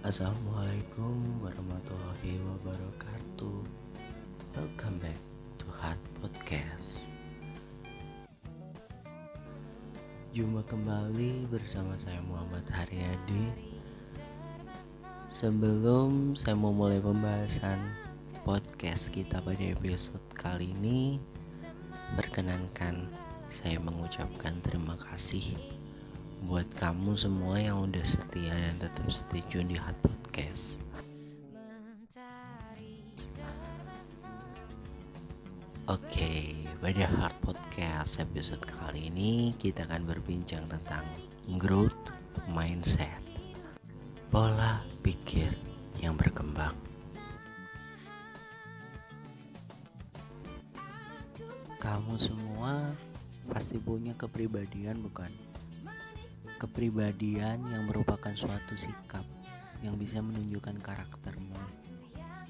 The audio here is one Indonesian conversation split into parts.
Assalamualaikum warahmatullahi wabarakatuh. Welcome back to Heart Podcast. Jumpa kembali bersama saya Muhammad Haryadi. Sebelum saya mau mulai pembahasan podcast kita pada episode kali ini Perkenankan saya mengucapkan terima kasih buat kamu semua yang udah setia dan tetap stay tune di Hot Podcast. Oke, okay, pada Hard Podcast episode kali ini kita akan berbincang tentang growth mindset, pola pikir yang berkembang. Kamu semua pasti punya kepribadian bukan? Kepribadian yang merupakan suatu sikap yang bisa menunjukkan karaktermu.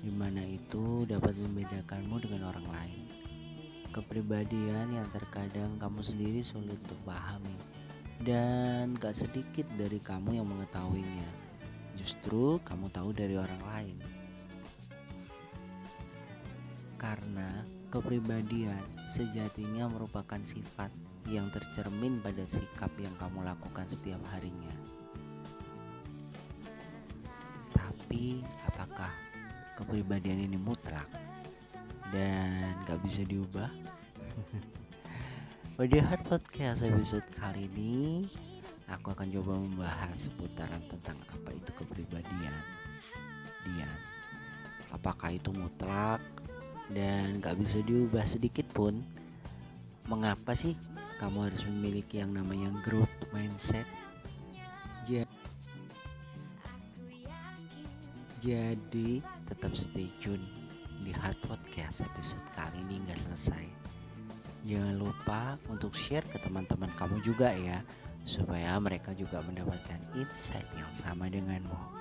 Di mana itu dapat membedakanmu dengan orang lain. Kepribadian yang terkadang kamu sendiri sulit untuk pahami. Dan gak sedikit dari kamu yang mengetahuinya. Justru kamu tahu dari orang lain. Karena kepribadian sejatinya merupakan sifat yang tercermin pada sikap yang kamu lakukan setiap harinya. Tapi apakah kepribadian ini mutlak dan gak bisa diubah? Pada Hard Podcast episode kali ini Aku akan coba membahas seputaran tentang apa itu kepribadian Dian Apakah itu mutlak dan gak bisa diubah sedikit pun Mengapa sih kamu harus memiliki yang namanya growth mindset. Jadi tetap stay tune di Hot Podcast episode kali ini nggak selesai. Jangan lupa untuk share ke teman-teman kamu juga ya supaya mereka juga mendapatkan insight yang sama denganmu.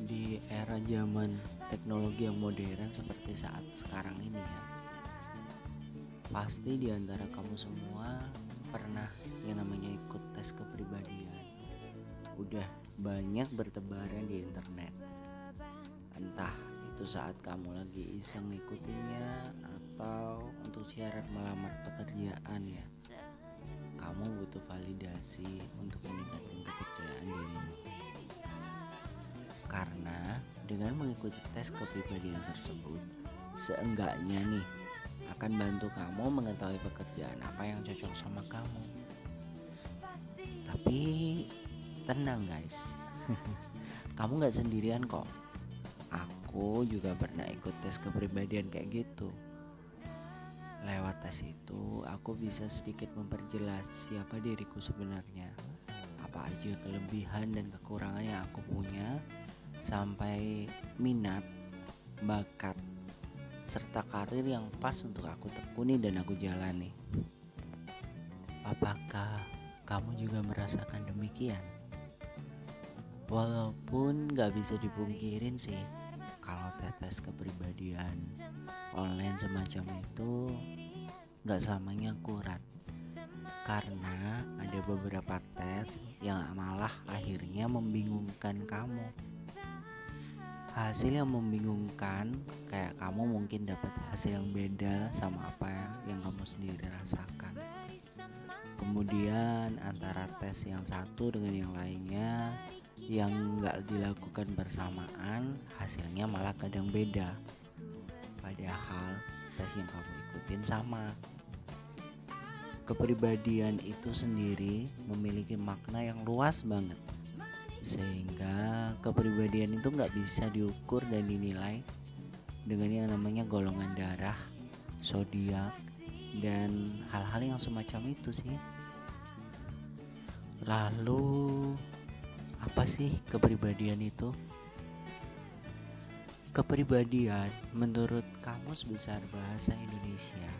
Di era zaman teknologi yang modern seperti saat sekarang ini ya. Pasti di antara kamu semua pernah yang namanya ikut tes kepribadian. Udah banyak bertebaran di internet. Entah itu saat kamu lagi iseng ngikutinnya atau untuk syarat melamar pekerjaan ya. Kamu butuh validasi untuk meningkatkan kepercayaan dirimu. Karena dengan mengikuti tes kepribadian tersebut, seenggaknya nih akan bantu kamu mengetahui pekerjaan apa yang cocok sama kamu. Tapi tenang guys, kamu gak sendirian kok. Aku juga pernah ikut tes kepribadian kayak gitu. Lewat tes itu, aku bisa sedikit memperjelas siapa diriku sebenarnya, apa aja kelebihan dan kekurangan yang aku punya, sampai minat, bakat, serta karir yang pas untuk aku tekuni dan aku jalani. Apakah kamu juga merasakan demikian? Walaupun gak bisa dipungkirin sih, kalau tetes kepribadian online semacam itu gak selamanya akurat karena ada beberapa tes yang malah akhirnya membingungkan kamu hasil yang membingungkan kayak kamu mungkin dapat hasil yang beda sama apa yang kamu sendiri rasakan. Kemudian antara tes yang satu dengan yang lainnya yang nggak dilakukan bersamaan hasilnya malah kadang beda. Padahal tes yang kamu ikutin sama. Kepribadian itu sendiri memiliki makna yang luas banget sehingga kepribadian itu nggak bisa diukur dan dinilai dengan yang namanya golongan darah, zodiak dan hal-hal yang semacam itu sih. Lalu apa sih kepribadian itu? Kepribadian menurut Kamus Besar Bahasa Indonesia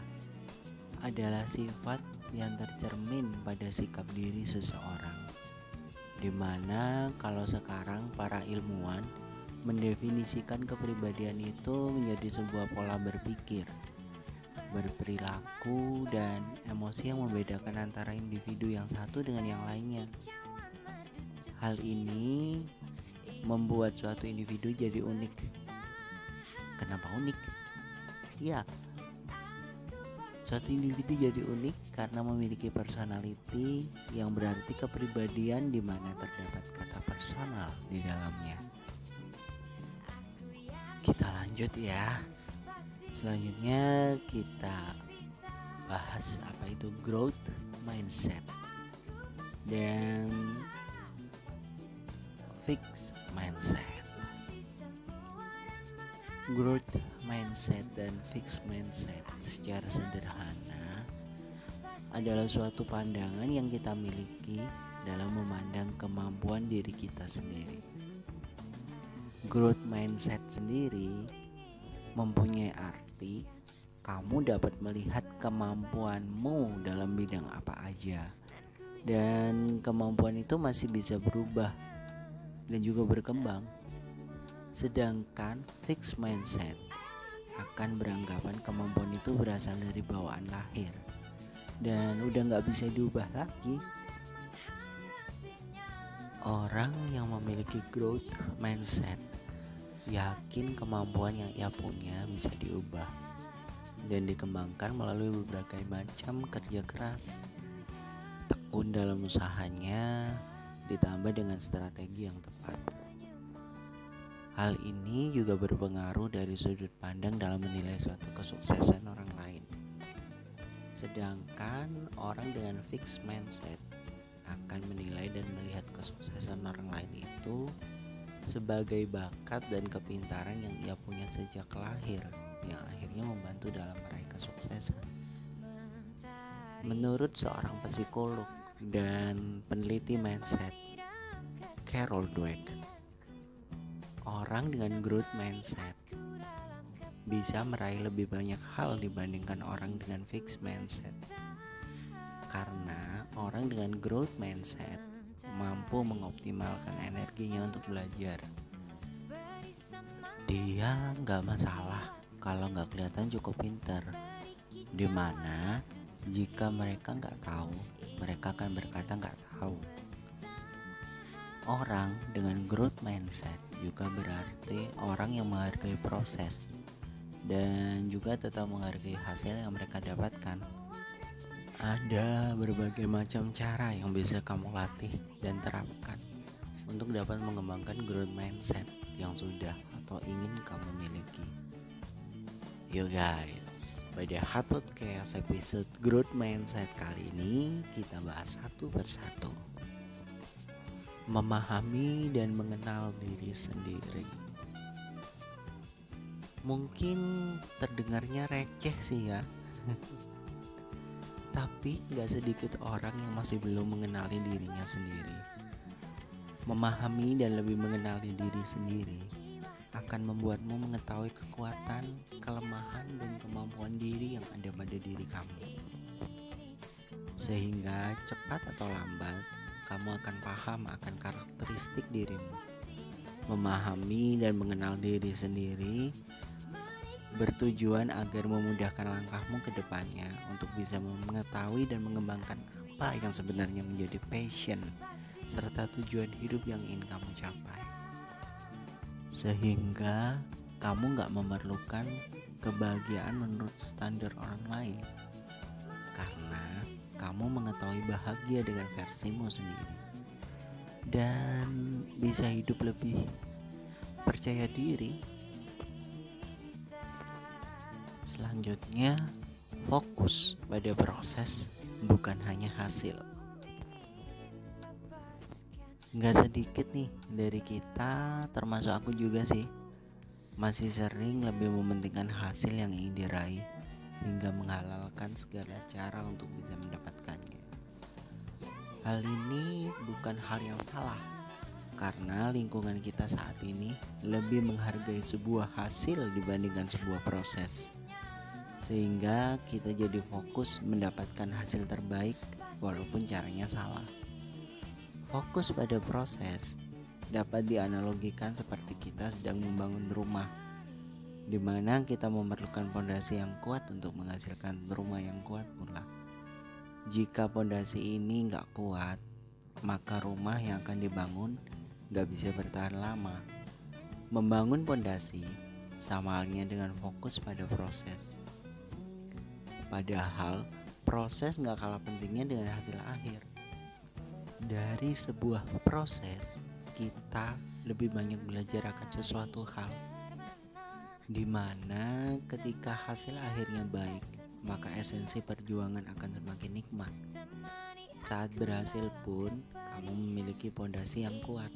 adalah sifat yang tercermin pada sikap diri seseorang Di mana kalau sekarang para ilmuwan mendefinisikan kepribadian itu menjadi sebuah pola berpikir berperilaku, dan emosi yang membedakan antara individu yang satu dengan yang lainnya. Hal ini membuat suatu individu jadi unik. Kenapa unik? Ya, suatu individu jadi unik karena memiliki personality yang berarti kepribadian di mana terdapat kata personal di dalamnya. Kita lanjut ya. Selanjutnya kita bahas apa itu growth mindset dan fix mindset. Growth mindset dan fix mindset secara sederhana adalah suatu pandangan yang kita miliki dalam memandang kemampuan diri kita sendiri. Growth mindset sendiri mempunyai arti kamu dapat melihat kemampuanmu dalam bidang apa aja dan kemampuan itu masih bisa berubah dan juga berkembang sedangkan fixed mindset akan beranggapan kemampuan itu berasal dari bawaan lahir dan udah nggak bisa diubah lagi orang yang memiliki growth mindset yakin kemampuan yang ia punya bisa diubah dan dikembangkan melalui berbagai macam kerja keras. Tekun dalam usahanya ditambah dengan strategi yang tepat. Hal ini juga berpengaruh dari sudut pandang dalam menilai suatu kesuksesan orang lain. Sedangkan orang dengan fixed mindset akan menilai dan melihat kesuksesan orang lain itu sebagai bakat dan kepintaran yang ia punya sejak lahir yang akhirnya membantu dalam meraih kesuksesan. Menurut seorang psikolog dan peneliti mindset, Carol Dweck, orang dengan growth mindset bisa meraih lebih banyak hal dibandingkan orang dengan fixed mindset. Karena orang dengan growth mindset mampu mengoptimalkan energinya untuk belajar. Dia nggak masalah kalau nggak kelihatan cukup pintar. Di mana jika mereka nggak tahu, mereka akan berkata nggak tahu. Orang dengan growth mindset juga berarti orang yang menghargai proses dan juga tetap menghargai hasil yang mereka dapatkan. Ada berbagai macam cara yang bisa kamu latih dan terapkan untuk dapat mengembangkan growth mindset yang sudah atau ingin kamu miliki. Yo guys, pada Hot Podcast episode Growth Mindset kali ini kita bahas satu persatu. Memahami dan mengenal diri sendiri. Mungkin terdengarnya receh sih ya. Tapi gak sedikit orang yang masih belum mengenali dirinya sendiri. Memahami dan lebih mengenali diri sendiri akan membuatmu mengetahui kekuatan, kelemahan, dan kemampuan diri yang ada pada diri kamu. Sehingga cepat atau lambat, kamu akan paham akan karakteristik dirimu. Memahami dan mengenal diri sendiri bertujuan agar memudahkan langkahmu ke depannya untuk bisa mengetahui dan mengembangkan apa yang sebenarnya menjadi passion serta tujuan hidup yang ingin kamu capai. Sehingga kamu gak memerlukan kebahagiaan menurut standar orang lain karena kamu mengetahui bahagia dengan versimu sendiri. Dan bisa hidup lebih percaya diri. Selanjutnya, fokus pada proses, bukan hanya hasil. Gak sedikit nih dari kita, termasuk aku juga sih, masih sering lebih mementingkan hasil yang ingin diraih hingga menghalalkan segala cara untuk bisa mendapatkannya. Hal ini bukan hal yang salah, karena lingkungan kita saat ini lebih menghargai sebuah hasil dibandingkan sebuah proses sehingga kita jadi fokus mendapatkan hasil terbaik walaupun caranya salah. Fokus pada proses dapat dianalogikan seperti kita sedang membangun rumah. Di mana kita memerlukan pondasi yang kuat untuk menghasilkan rumah yang kuat pula. Jika pondasi ini nggak kuat, maka rumah yang akan dibangun nggak bisa bertahan lama. Membangun pondasi sama halnya dengan fokus pada proses. Padahal proses nggak kalah pentingnya dengan hasil akhir. Dari sebuah proses, kita lebih banyak belajar akan sesuatu hal di mana ketika hasil akhirnya baik, maka esensi perjuangan akan semakin nikmat. Saat berhasil pun, kamu memiliki pondasi yang kuat,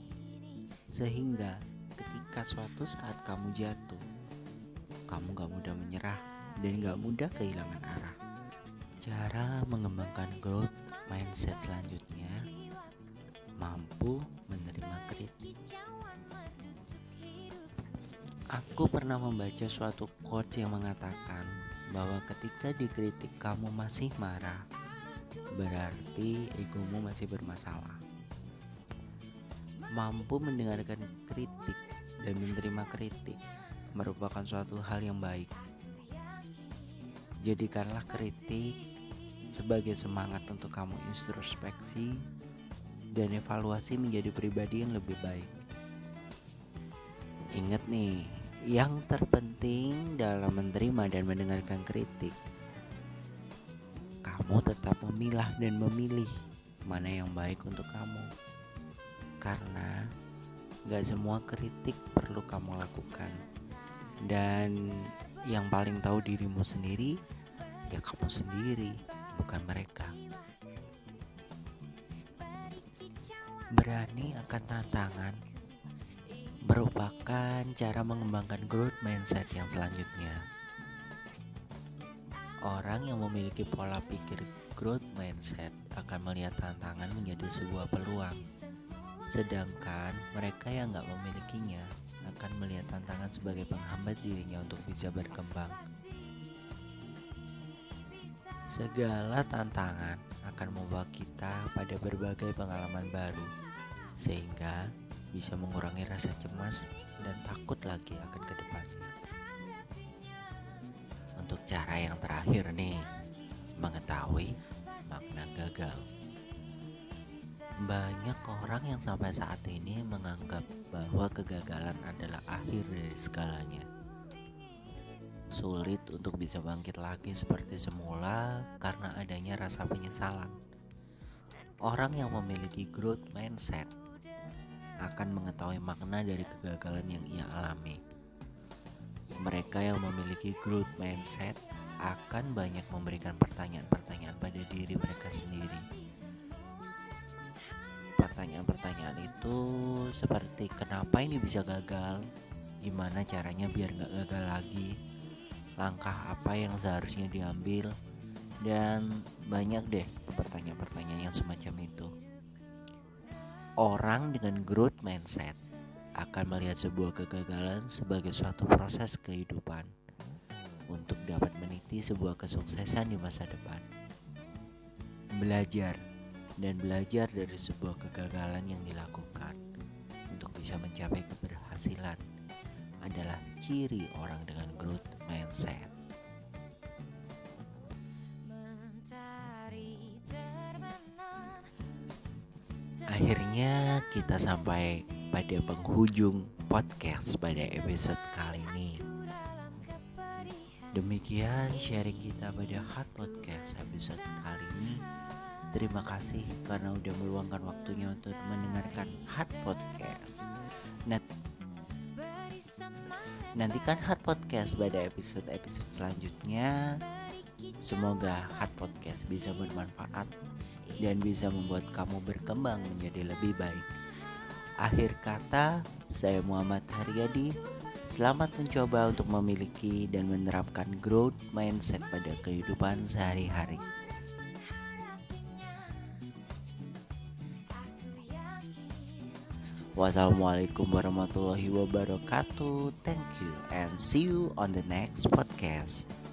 sehingga ketika suatu saat kamu jatuh, kamu gak mudah menyerah dan gak mudah kehilangan arah. Cara mengembangkan growth mindset selanjutnya Aku pernah membaca suatu quote yang mengatakan bahwa ketika dikritik kamu masih marah, berarti egomu masih bermasalah. Mampu mendengarkan kritik dan menerima kritik merupakan suatu hal yang baik. Jadikanlah kritik sebagai semangat untuk kamu introspeksi dan evaluasi menjadi pribadi yang lebih baik. Ingat nih, yang terpenting dalam menerima dan mendengarkan kritik, kamu tetap memilah dan memilih mana yang baik untuk kamu. Karena gak semua kritik perlu kamu lakukan. Dan yang paling tahu dirimu sendiri, ya kamu sendiri, bukan mereka. Berani akan tantangan merupakan cara mengembangkan growth mindset yang selanjutnya. Orang yang memiliki pola pikir growth mindset akan melihat tantangan menjadi sebuah peluang, sedangkan mereka yang nggak memilikinya akan melihat tantangan sebagai penghambat dirinya untuk bisa berkembang. Segala tantangan akan membawa kita pada berbagai pengalaman baru, sehingga bisa mengurangi rasa cemas dan takut lagi akan ke depannya. Untuk cara yang terakhir nih, mengetahui makna gagal. Banyak orang yang sampai saat ini menganggap bahwa kegagalan adalah akhir dari segalanya. Sulit untuk bisa bangkit lagi seperti semula karena adanya rasa penyesalan. Orang yang memiliki growth mindset akan mengetahui makna dari kegagalan yang ia alami. Mereka yang memiliki growth mindset akan banyak memberikan pertanyaan-pertanyaan pada diri mereka sendiri. Pertanyaan-pertanyaan itu seperti kenapa ini bisa gagal, gimana caranya biar gak gagal lagi, langkah apa yang seharusnya diambil, dan banyak deh pertanyaan-pertanyaan yang semacam itu. Orang dengan growth mindset akan melihat sebuah kegagalan sebagai suatu proses kehidupan untuk dapat meniti sebuah kesuksesan di masa depan. Belajar dan belajar dari sebuah kegagalan yang dilakukan untuk bisa mencapai keberhasilan adalah ciri orang dengan growth mindset. Akhirnya kita sampai pada penghujung podcast pada episode kali ini. Demikian sharing kita pada Hot Podcast episode kali ini. Terima kasih karena udah meluangkan waktunya untuk mendengarkan Hot Podcast. Nah, nantikan Hot Podcast pada episode-episode selanjutnya. Semoga Hot Podcast bisa bermanfaat dan bisa membuat kamu berkembang menjadi lebih baik. Akhir kata, saya Muhammad Haryadi. Selamat mencoba untuk memiliki dan menerapkan growth mindset pada kehidupan sehari-hari. Wassalamualaikum warahmatullahi wabarakatuh. Thank you and see you on the next podcast.